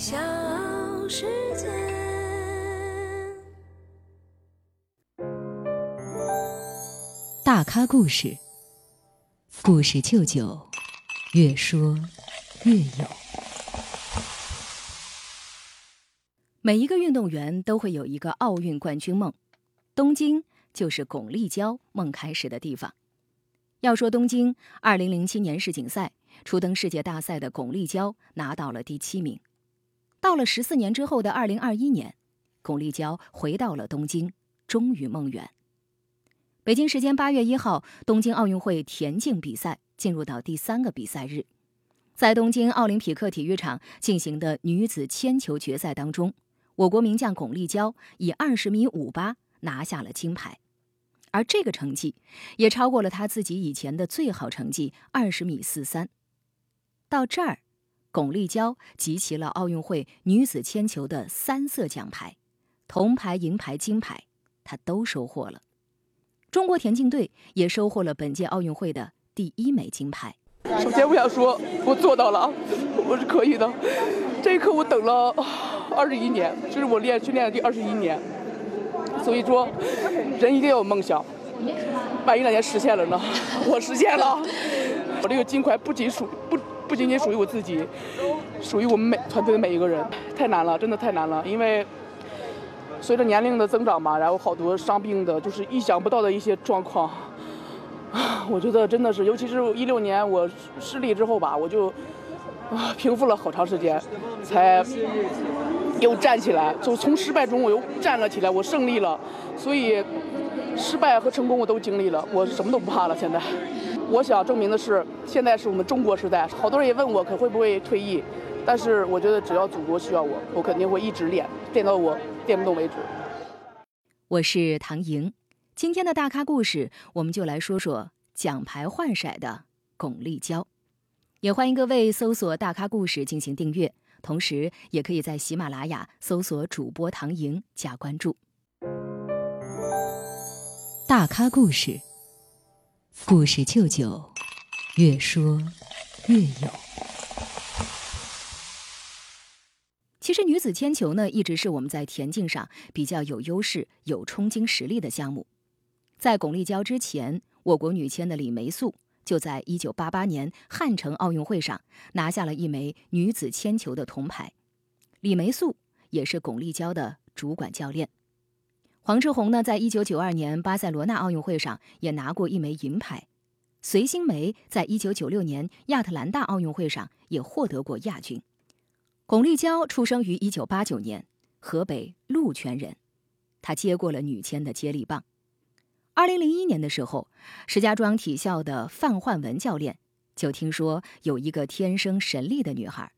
小世界。大咖故事，故事舅舅，越说越有。每一个运动员都会有一个奥运冠军梦，东京就是巩立姣梦开始的地方。要说东京二零零七年世锦赛初登世界大赛的巩立姣拿到了第七名。到了十四年之后的2021年，巩立姣回到了东京，终于梦圆。北京时间八月一号，东京奥运会田径比赛进入到第三个比赛日，在东京奥林匹克体育场进行的女子铅球决赛当中，我国名将巩立姣以二十米五八拿下了金牌。而这个成绩也超过了她自己以前的最好成绩二十米四三。到这儿，巩立姣集齐了奥运会女子铅球的三色奖牌，铜牌、银牌、金牌，她都收获了。中国田径队也收获了本届奥运会的第一枚金牌。首先，我想说，我做到了，我是可以的。这一刻，我等了二十一年，这是我练训练的第二十一年。所以说，人一定要有梦想。万一哪天实现了呢？我实现了，我这个金牌不仅属不不仅仅属于我自己，属于我们每团队的每一个人。太难了，真的太难了。因为随着年龄的增长嘛，然后好多伤病的，就是意想不到的一些状况。我觉得真的是，尤其是一六年我失利之后吧，我就啊平复了好长时间，才。又站起来，就从失败中我又站了起来，我胜利了。所以，失败和成功我都经历了，我什么都不怕了。现在，我想证明的是，现在是我们中国时代。好多人也问我可会不会退役，但是我觉得只要祖国需要我，我肯定会一直练，练到我练不动为止。我是唐莹，今天的大咖故事，我们就来说说奖牌换色的巩立姣。也欢迎各位搜索“大咖故事”进行订阅。同时，也可以在喜马拉雅搜索主播唐莹加关注。大咖故事，故事舅舅，越说越有。其实，女子铅球呢，一直是我们在田径上比较有优势、有冲金实力的项目。在巩立姣之前，我国女铅的李梅素。就在一九八八年汉城奥运会上拿下了一枚女子铅球的铜牌，李梅素也是巩立姣的主管教练。黄志红呢，在一九九二年巴塞罗那奥运会上也拿过一枚银牌，隋新梅在一九九六年亚特兰大奥运会上也获得过亚军。巩立姣出生于一九八九年，河北鹿泉人，她接过了女铅的接力棒。二零零一年的时候，石家庄体校的范焕文教练就听说有一个天生神力的女孩，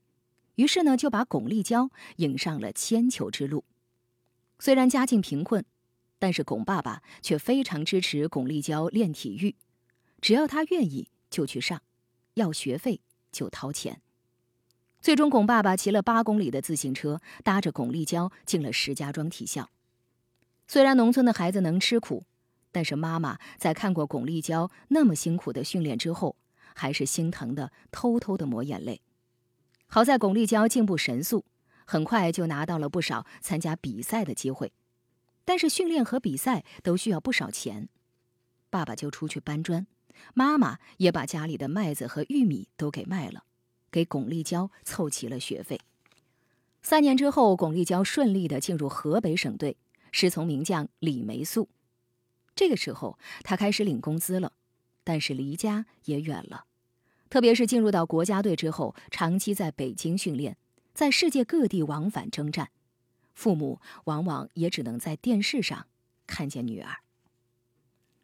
于是呢就把巩立姣引上了铅球之路。虽然家境贫困，但是巩爸爸却非常支持巩立姣练体育，只要她愿意就去上，要学费就掏钱。最终，巩爸爸骑了八公里的自行车，搭着巩立姣进了石家庄体校。虽然农村的孩子能吃苦。但是妈妈在看过巩立姣那么辛苦的训练之后，还是心疼的，偷偷的抹眼泪。好在巩立姣进步神速，很快就拿到了不少参加比赛的机会。但是训练和比赛都需要不少钱，爸爸就出去搬砖，妈妈也把家里的麦子和玉米都给卖了，给巩立姣凑齐了学费。三年之后，巩立姣顺利的进入河北省队，师从名将李梅素。这个时候，他开始领工资了，但是离家也远了。特别是进入到国家队之后，长期在北京训练，在世界各地往返征战，父母往往也只能在电视上看见女儿。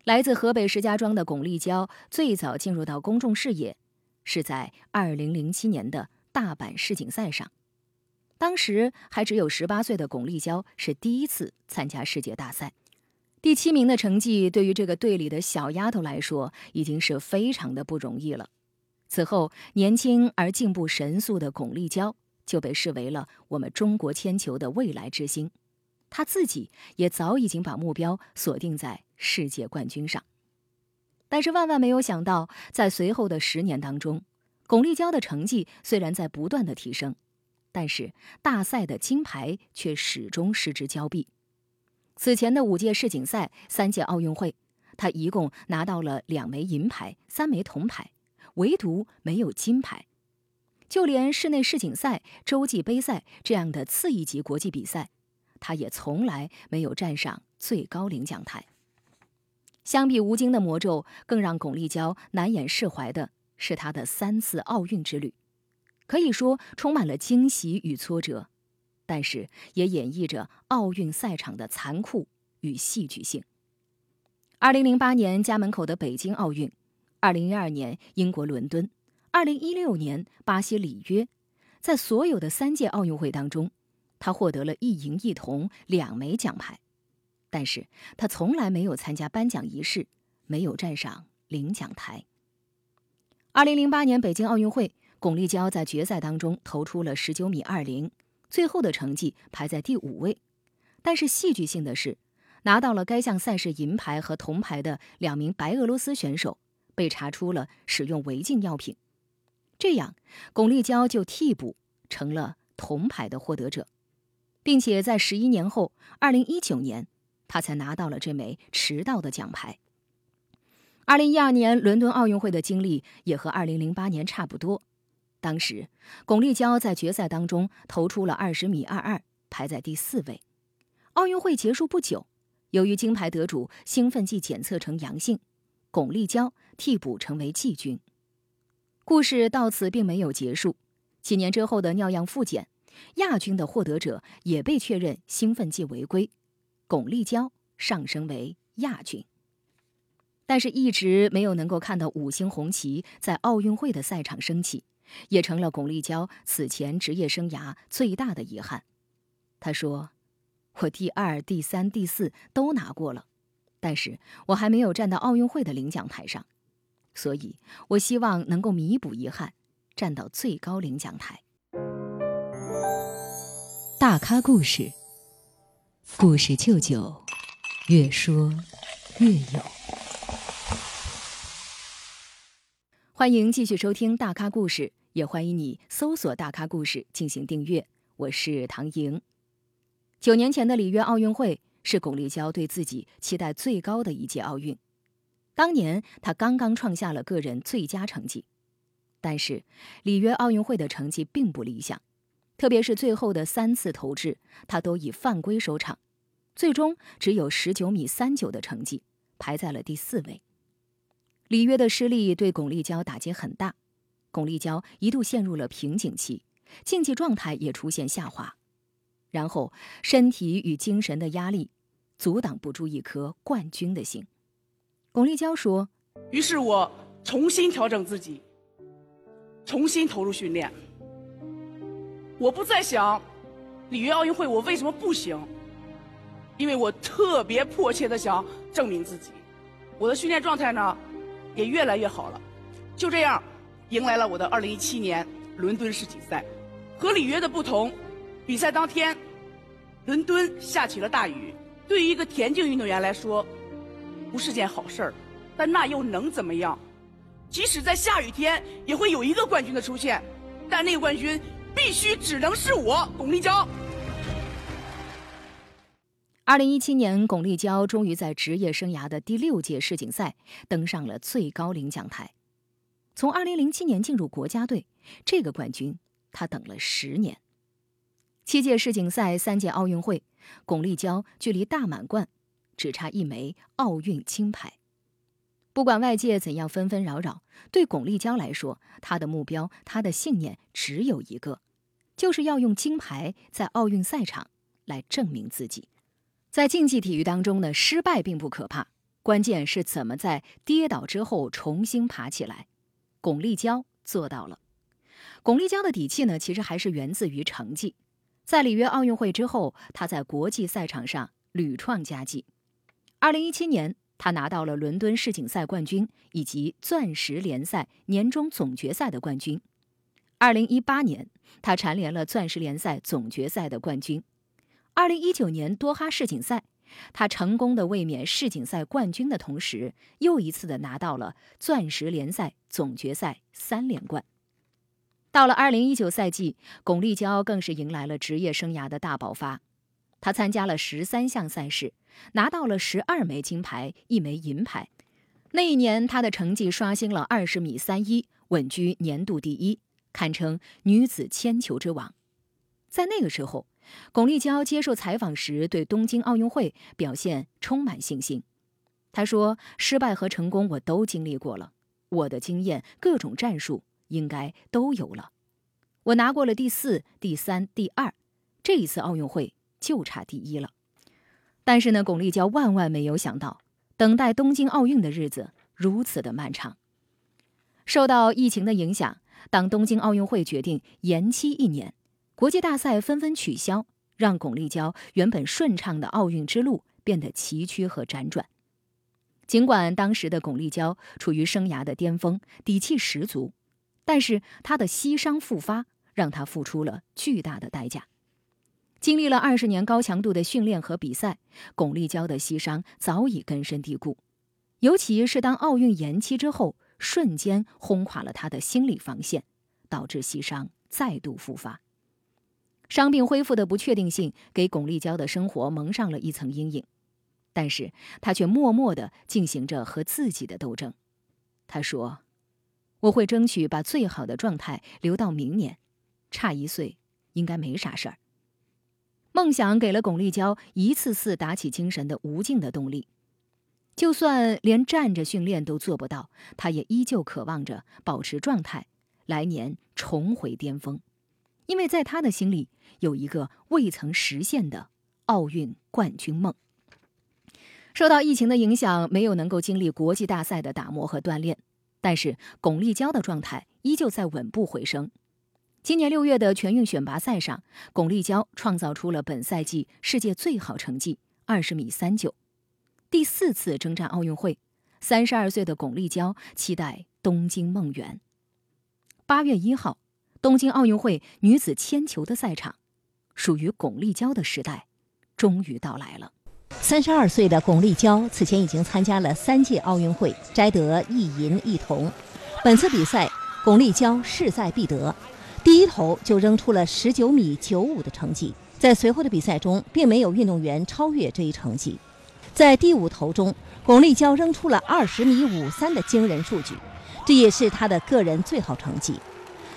来自河北石家庄的巩立姣最早进入到公众视野，是在2007年的大阪世锦赛上。当时还只有十八岁的巩立姣是第一次参加世界大赛。第七名的成绩对于这个队里的小丫头来说，已经是非常的不容易了。此后，年轻而进步神速的巩立姣就被视为了我们中国铅球的未来之星。他自己也早已经把目标锁定在世界冠军上。但是万万没有想到，在随后的十年当中，巩立姣的成绩虽然在不断的提升，但是大赛的金牌却始终失之交臂。此前的五届世锦赛、三届奥运会，他一共拿到了两枚银牌、三枚铜牌，唯独没有金牌。就连室内世锦赛、洲际杯赛这样的次一级国际比赛，他也从来没有站上最高领奖台。相比吴京的魔咒，更让巩立姣难掩释怀的是他的三次奥运之旅，可以说充满了惊喜与挫折，但是也演绎着奥运赛场的残酷与戏剧性。二零零八年家门口的北京奥运，二零一二年英国伦敦。二零一六年巴西里约，在所有的三届奥运会当中，他获得了一银一铜两枚奖牌，但是他从来没有参加颁奖仪式，没有站上领奖台。二零零八年北京奥运会，巩立姣在决赛当中投出了十九米二零，最后的成绩排在第五位，但是戏剧性的是，拿到了该项赛事银牌和铜牌的两名白俄罗斯选手被查出了使用违禁药品。这样，巩立姣就替补成了铜牌的获得者，并且在十一年后，二零一九年，他才拿到了这枚迟到的奖牌。二零一二年伦敦奥运会的经历也和二零零八年差不多，当时巩立姣在决赛当中投出了二十米二二，排在第四位。奥运会结束不久，由于金牌得主兴奋剂检测呈阳性，巩立姣替补成为季军。故事到此并没有结束。几年之后的尿样复检，亚军的获得者也被确认兴奋剂违规，巩立姣上升为亚军。但是，一直没有能够看到五星红旗在奥运会的赛场升起，也成了巩立姣此前职业生涯最大的遗憾。他说：“我第二、第三、第四都拿过了，但是我还没有站到奥运会的领奖台上。”所以，我希望能够弥补遗憾，站到最高领奖台。大咖故事，故事舅舅，越说越有。欢迎继续收听大咖故事，也欢迎你搜索“大咖故事”进行订阅。我是唐莹。九年前的里约奥运会是巩立姣对自己期待最高的一届奥运。当年他刚刚创下了个人最佳成绩，但是里约奥运会的成绩并不理想，特别是最后的三次投掷，他都以犯规收场，最终只有十九米三九的成绩，排在了第四位。里约的失利对巩立姣打击很大，巩立姣一度陷入了瓶颈期，竞技状态也出现下滑，然后身体与精神的压力，阻挡不住一颗冠军的心。巩立姣说：“于是我重新调整自己，重新投入训练。我不再想里约奥运会我为什么不行，因为我特别迫切的想证明自己。我的训练状态呢，也越来越好了。就这样，迎来了我的2017年伦敦世锦赛。和里约的不同，比赛当天，伦敦下起了大雨。对于一个田径运动员来说。”不是件好事儿，但那又能怎么样？即使在下雨天，也会有一个冠军的出现，但那个冠军必须只能是我，巩立姣。二零一七年，巩立姣终于在职业生涯的第六届世锦赛登上了最高领奖台。从二零零七年进入国家队，这个冠军他等了十年。七届世锦赛，三届奥运会，巩立姣距离大满贯。只差一枚奥运金牌。不管外界怎样纷纷扰扰，对巩立姣来说，她的目标、她的信念只有一个，就是要用金牌在奥运赛场来证明自己。在竞技体育当中呢，失败并不可怕，关键是怎么在跌倒之后重新爬起来。巩立姣做到了。巩立姣的底气呢，其实还是源自于成绩。在里约奥运会之后，她在国际赛场上屡创佳绩。二零一七年，他拿到了伦敦世锦赛冠军以及钻石联赛年终总决赛的冠军。二零一八年，他蝉联了钻石联赛总决赛的冠军。二零一九年多哈世锦赛，他成功的卫冕世锦赛冠军的同时，又一次的拿到了钻石联赛总决赛三连冠。到了2019赛季，巩立姣更是迎来了职业生涯的大爆发。她参加了十三项赛事，拿到了十二枚金牌、一枚银牌。那一年，她的成绩刷新了二十米三一，稳居年度第一，堪称女子铅球之王。在那个时候，巩立姣接受采访时对东京奥运会表现充满信心。她说：“失败和成功我都经历过了，我的经验、各种战术应该都有了。我拿过了第四、第三、第二，这一次奥运会。”就差第一了，但是呢，巩立姣万万没有想到，等待东京奥运的日子如此的漫长。受到疫情的影响，当东京奥运会决定延期一年，国际大赛纷纷取消，让巩立姣原本顺畅的奥运之路变得崎岖和辗转。尽管当时的巩立姣处于生涯的巅峰，底气十足，但是她的膝伤复发，让她付出了巨大的代价。经历了二十年高强度的训练和比赛，巩立姣的膝伤早已根深蒂固。尤其是当奥运延期之后，瞬间轰垮了他的心理防线，导致膝伤再度复发。伤病恢复的不确定性给巩立姣的生活蒙上了一层阴影，但是他却默默地进行着和自己的斗争。他说：“我会争取把最好的状态留到明年，差一岁应该没啥事儿。”梦想给了巩立姣一次次打起精神的无尽的动力，就算连站着训练都做不到，她也依旧渴望着保持状态，来年重回巅峰。因为在她的心里有一个未曾实现的奥运冠军梦。受到疫情的影响，没有能够经历国际大赛的打磨和锻炼，但是巩立姣的状态依旧在稳步回升。今年六月的全运选拔赛上，巩立姣创造出了本赛季世界最好成绩二十米三九，第四次征战奥运会。三十二岁的巩立姣期待东京梦圆。八月一号，东京奥运会女子铅球的赛场，属于巩立姣的时代终于到来了。三十二岁的巩立姣此前已经参加了三届奥运会，摘得一银一铜。本次比赛，巩立姣势在必得。第一投就扔出了十九米九五的成绩，在随后的比赛中，并没有运动员超越这一成绩。在第五投中，巩立姣扔出了二十米五三的惊人数据，这也是她的个人最好成绩。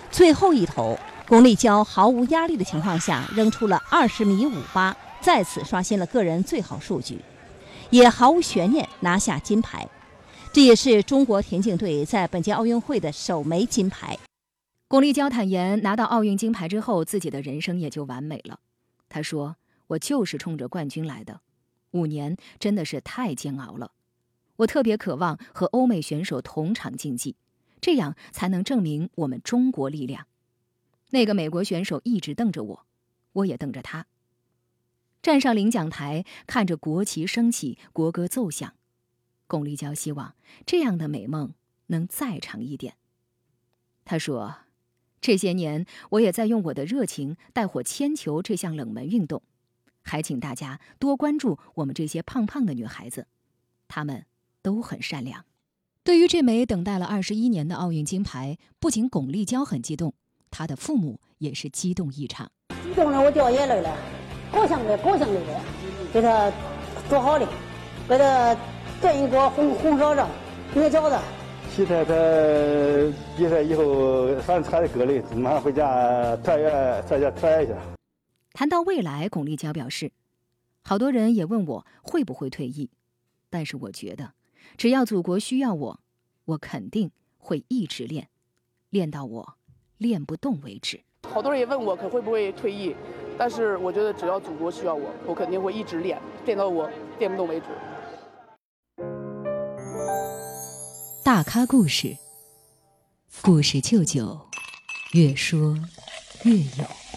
最后一投，巩立姣毫无压力的情况下扔出了二十米五八，再次刷新了个人最好数据，也毫无悬念拿下金牌。这也是中国田径队在本届奥运会的首枚金牌。巩立姣坦言，拿到奥运金牌之后，自己的人生也就完美了。他说：“我就是冲着冠军来的，五年真的是太煎熬了。我特别渴望和欧美选手同场竞技，这样才能证明我们中国力量。”那个美国选手一直瞪着我，我也瞪着他。站上领奖台，看着国旗升起，国歌奏响，巩立姣希望这样的美梦能再长一点。他说。这些年，我也在用我的热情带火铅球这项冷门运动，还请大家多关注我们这些胖胖的女孩子，她们都很善良。对于这枚等待了二十一年的奥运金牌，不仅巩立姣很激动，她的父母也是激动异常。激动的我掉眼泪了，高兴的高兴的给他做好的，给他炖一锅红红烧肉、捏饺子。期待他比赛以后，反正差的够了，马上回家团圆，在家团圆一下。谈到未来，巩立姣表示，好多人也问我会不会退役，但是我觉得，只要祖国需要我，我肯定会一直练，练到我练不动为止。好多人也问我可会不会退役，但是我觉得只要祖国需要我，我肯定会一直练，练到我练不动为止。大咖故事，故事舅舅，越说越有。